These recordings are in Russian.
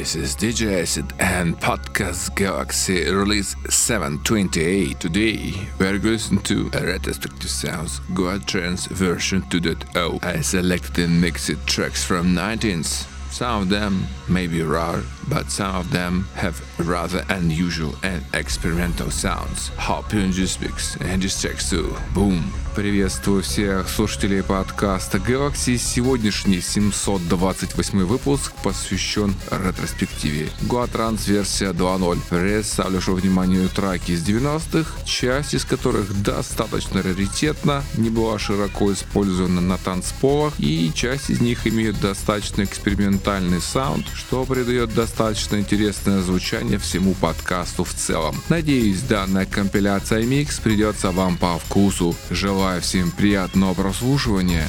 This is DJ Acid and Podcast Galaxy release 728. Today we are listening to a retrospective sounds Goa Trance version 2.0. I selected and mixed tracks from 19th. Some of them may be rare, but some of them have rather unusual and experimental sounds. You enjoy speaks and just checks too. Boom! Приветствую всех слушателей подкаста Galaxy. Сегодняшний 728 выпуск посвящен ретроспективе. Guatrans версия 2.0. Представлю вниманию траки из 90-х, часть из которых достаточно раритетна, не была широко использована на танцполах, и часть из них имеют достаточно экспериментальный саунд, что придает достаточно интересное звучание всему подкасту в целом. Надеюсь, данная компиляция микс придется вам по вкусу. Желаю всем приятного прослушивания.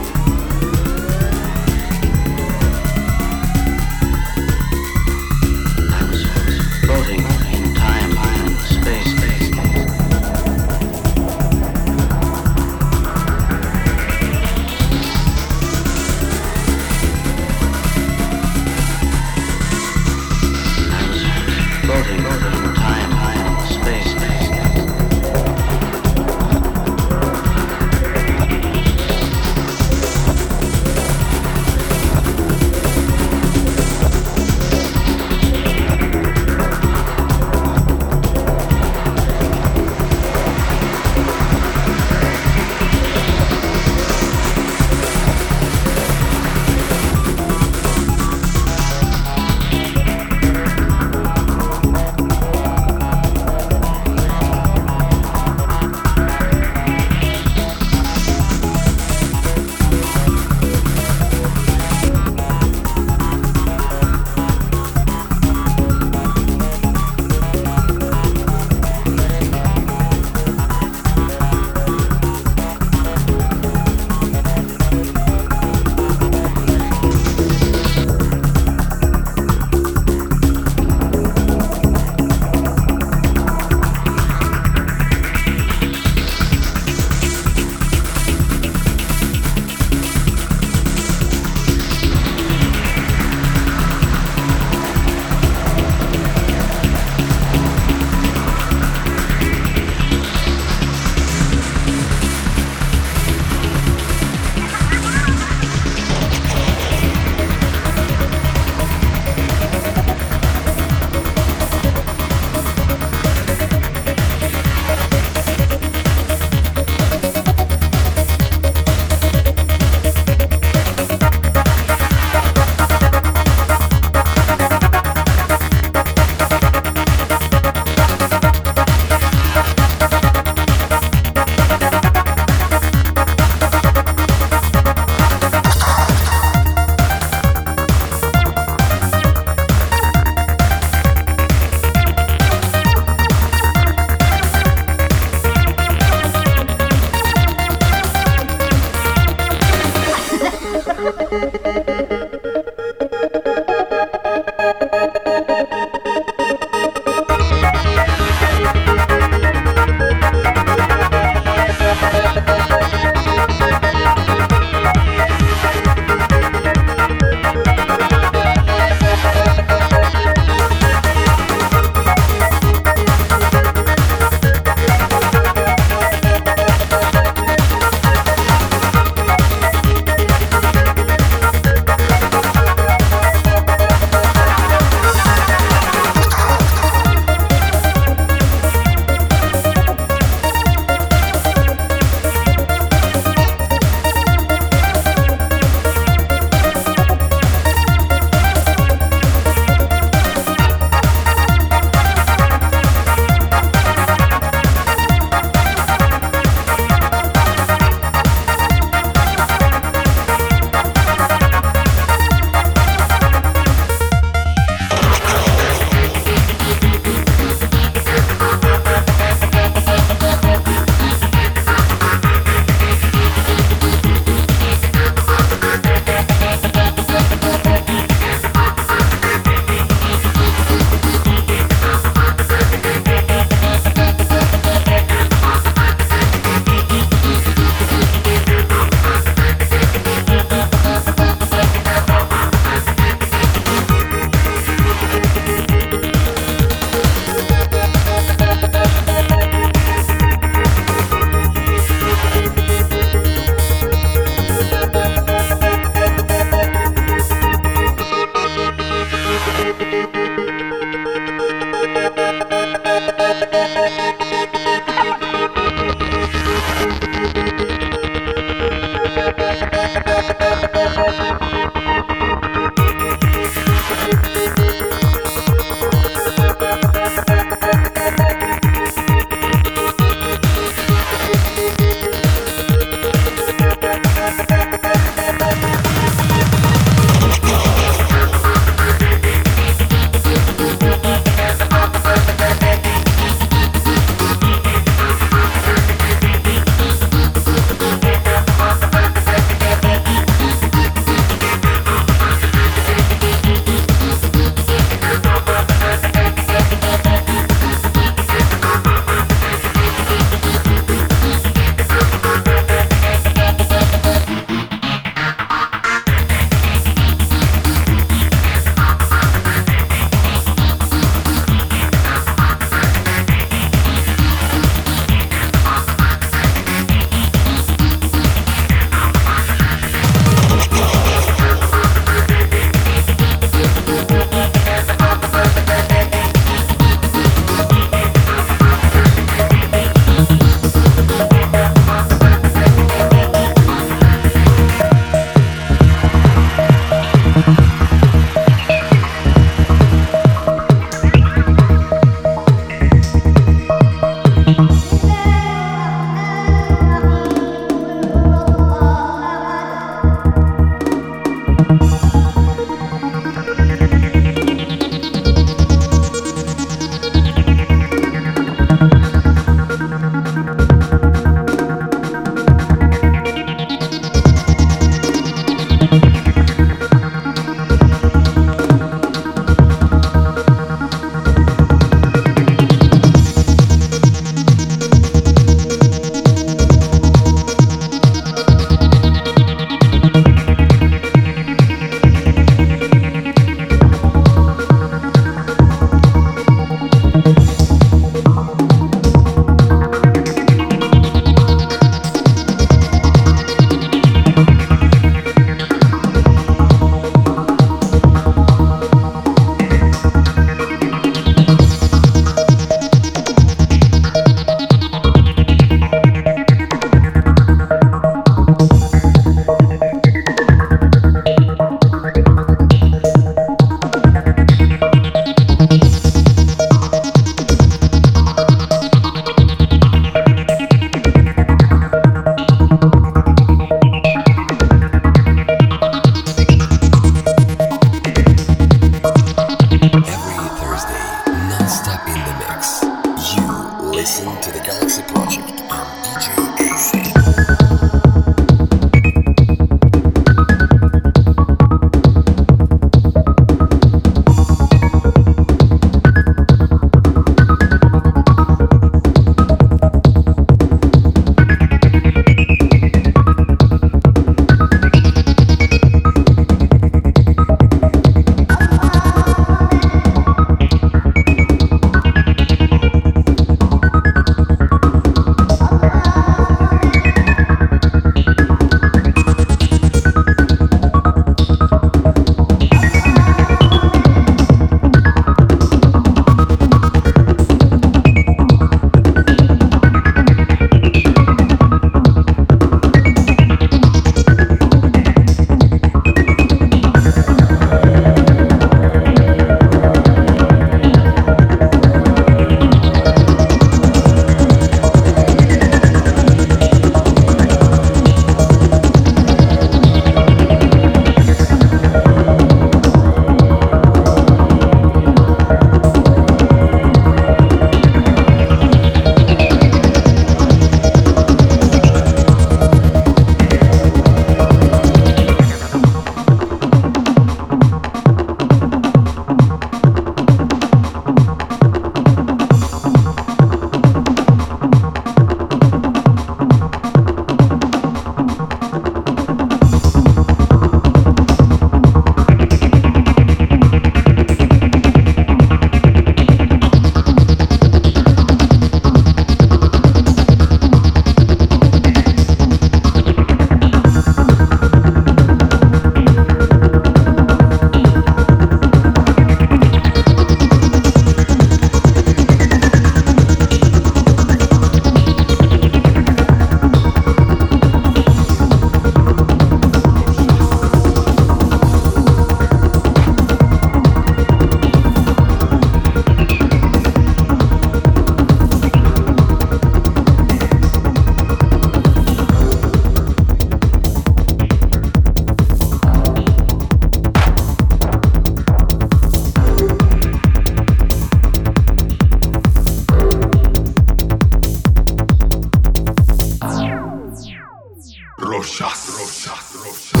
Rochas. Rochas. Rochas.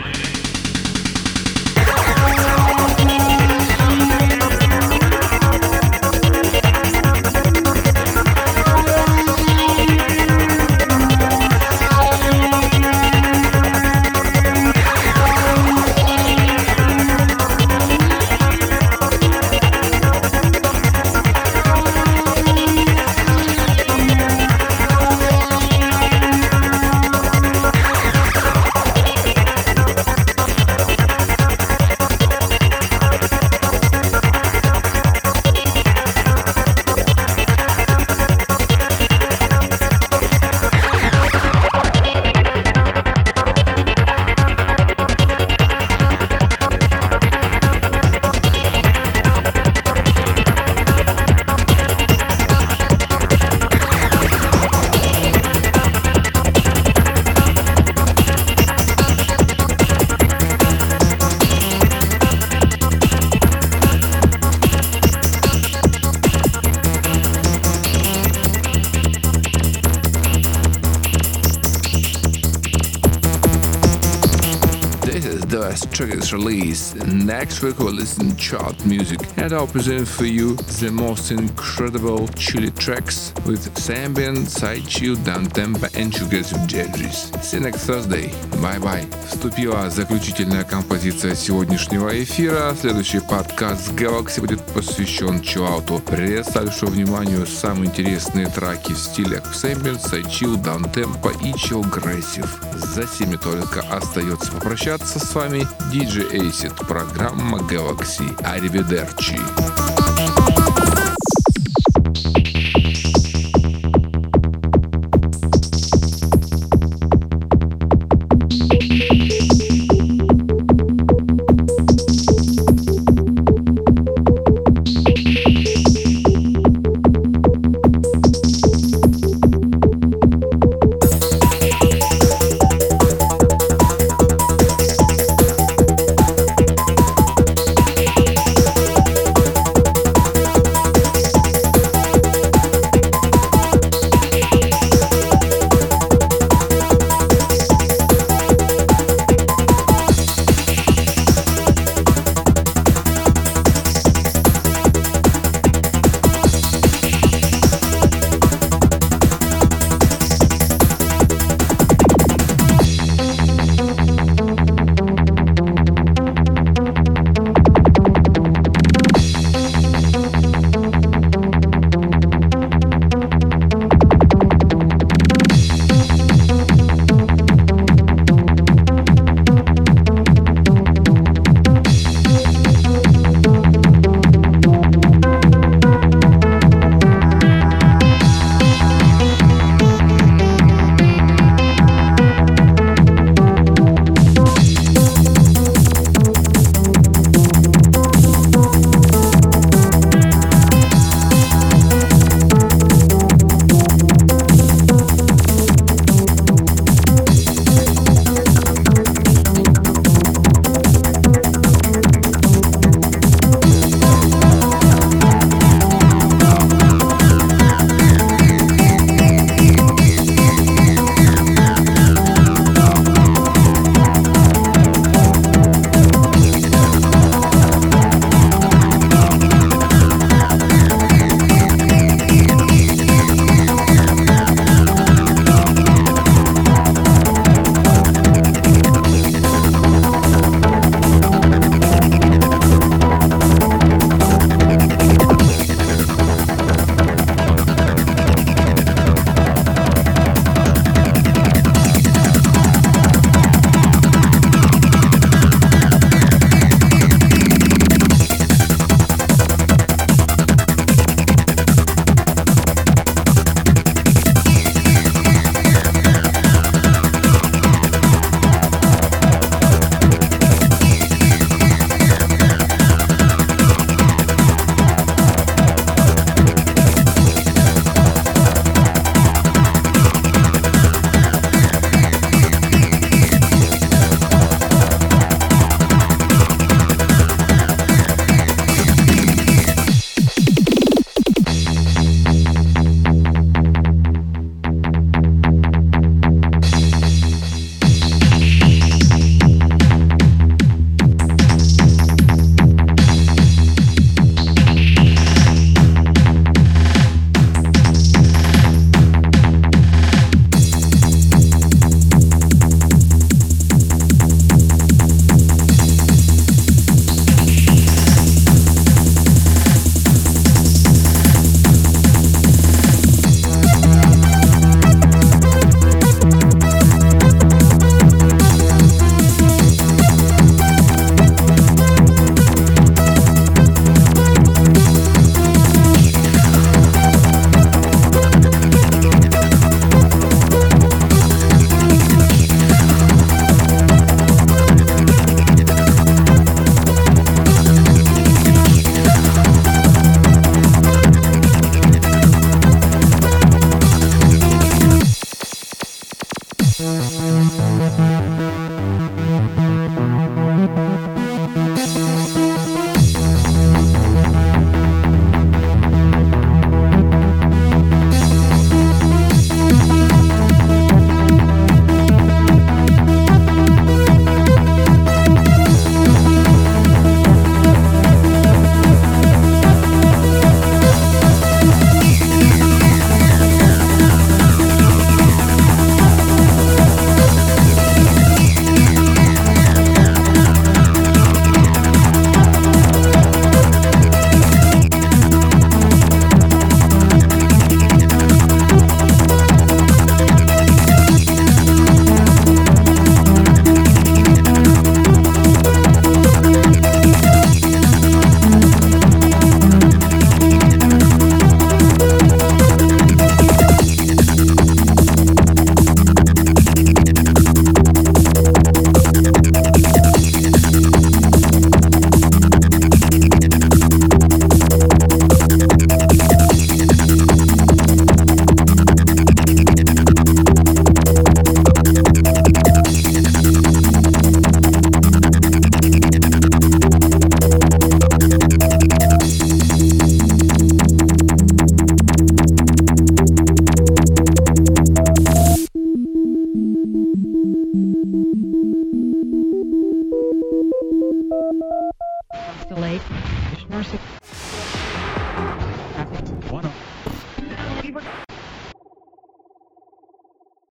Friday. Next week we'll listen to chart music and I'll present for you the most incredible chili tracks with chill, down tempo and progressive jazz. See you next Thursday. Bye-bye. Вступила заключительная композиция сегодняшнего эфира. Следующий подкаст Galaxy будет посвящен чиллауту. Представлю вниманию самые интересные траки в стилях Sambient, Chill, Downtempo и Chill Aggressive. За всеми только остается попрощаться с вами DJ Acid, программа Galaxy. Аривидерчи. Thank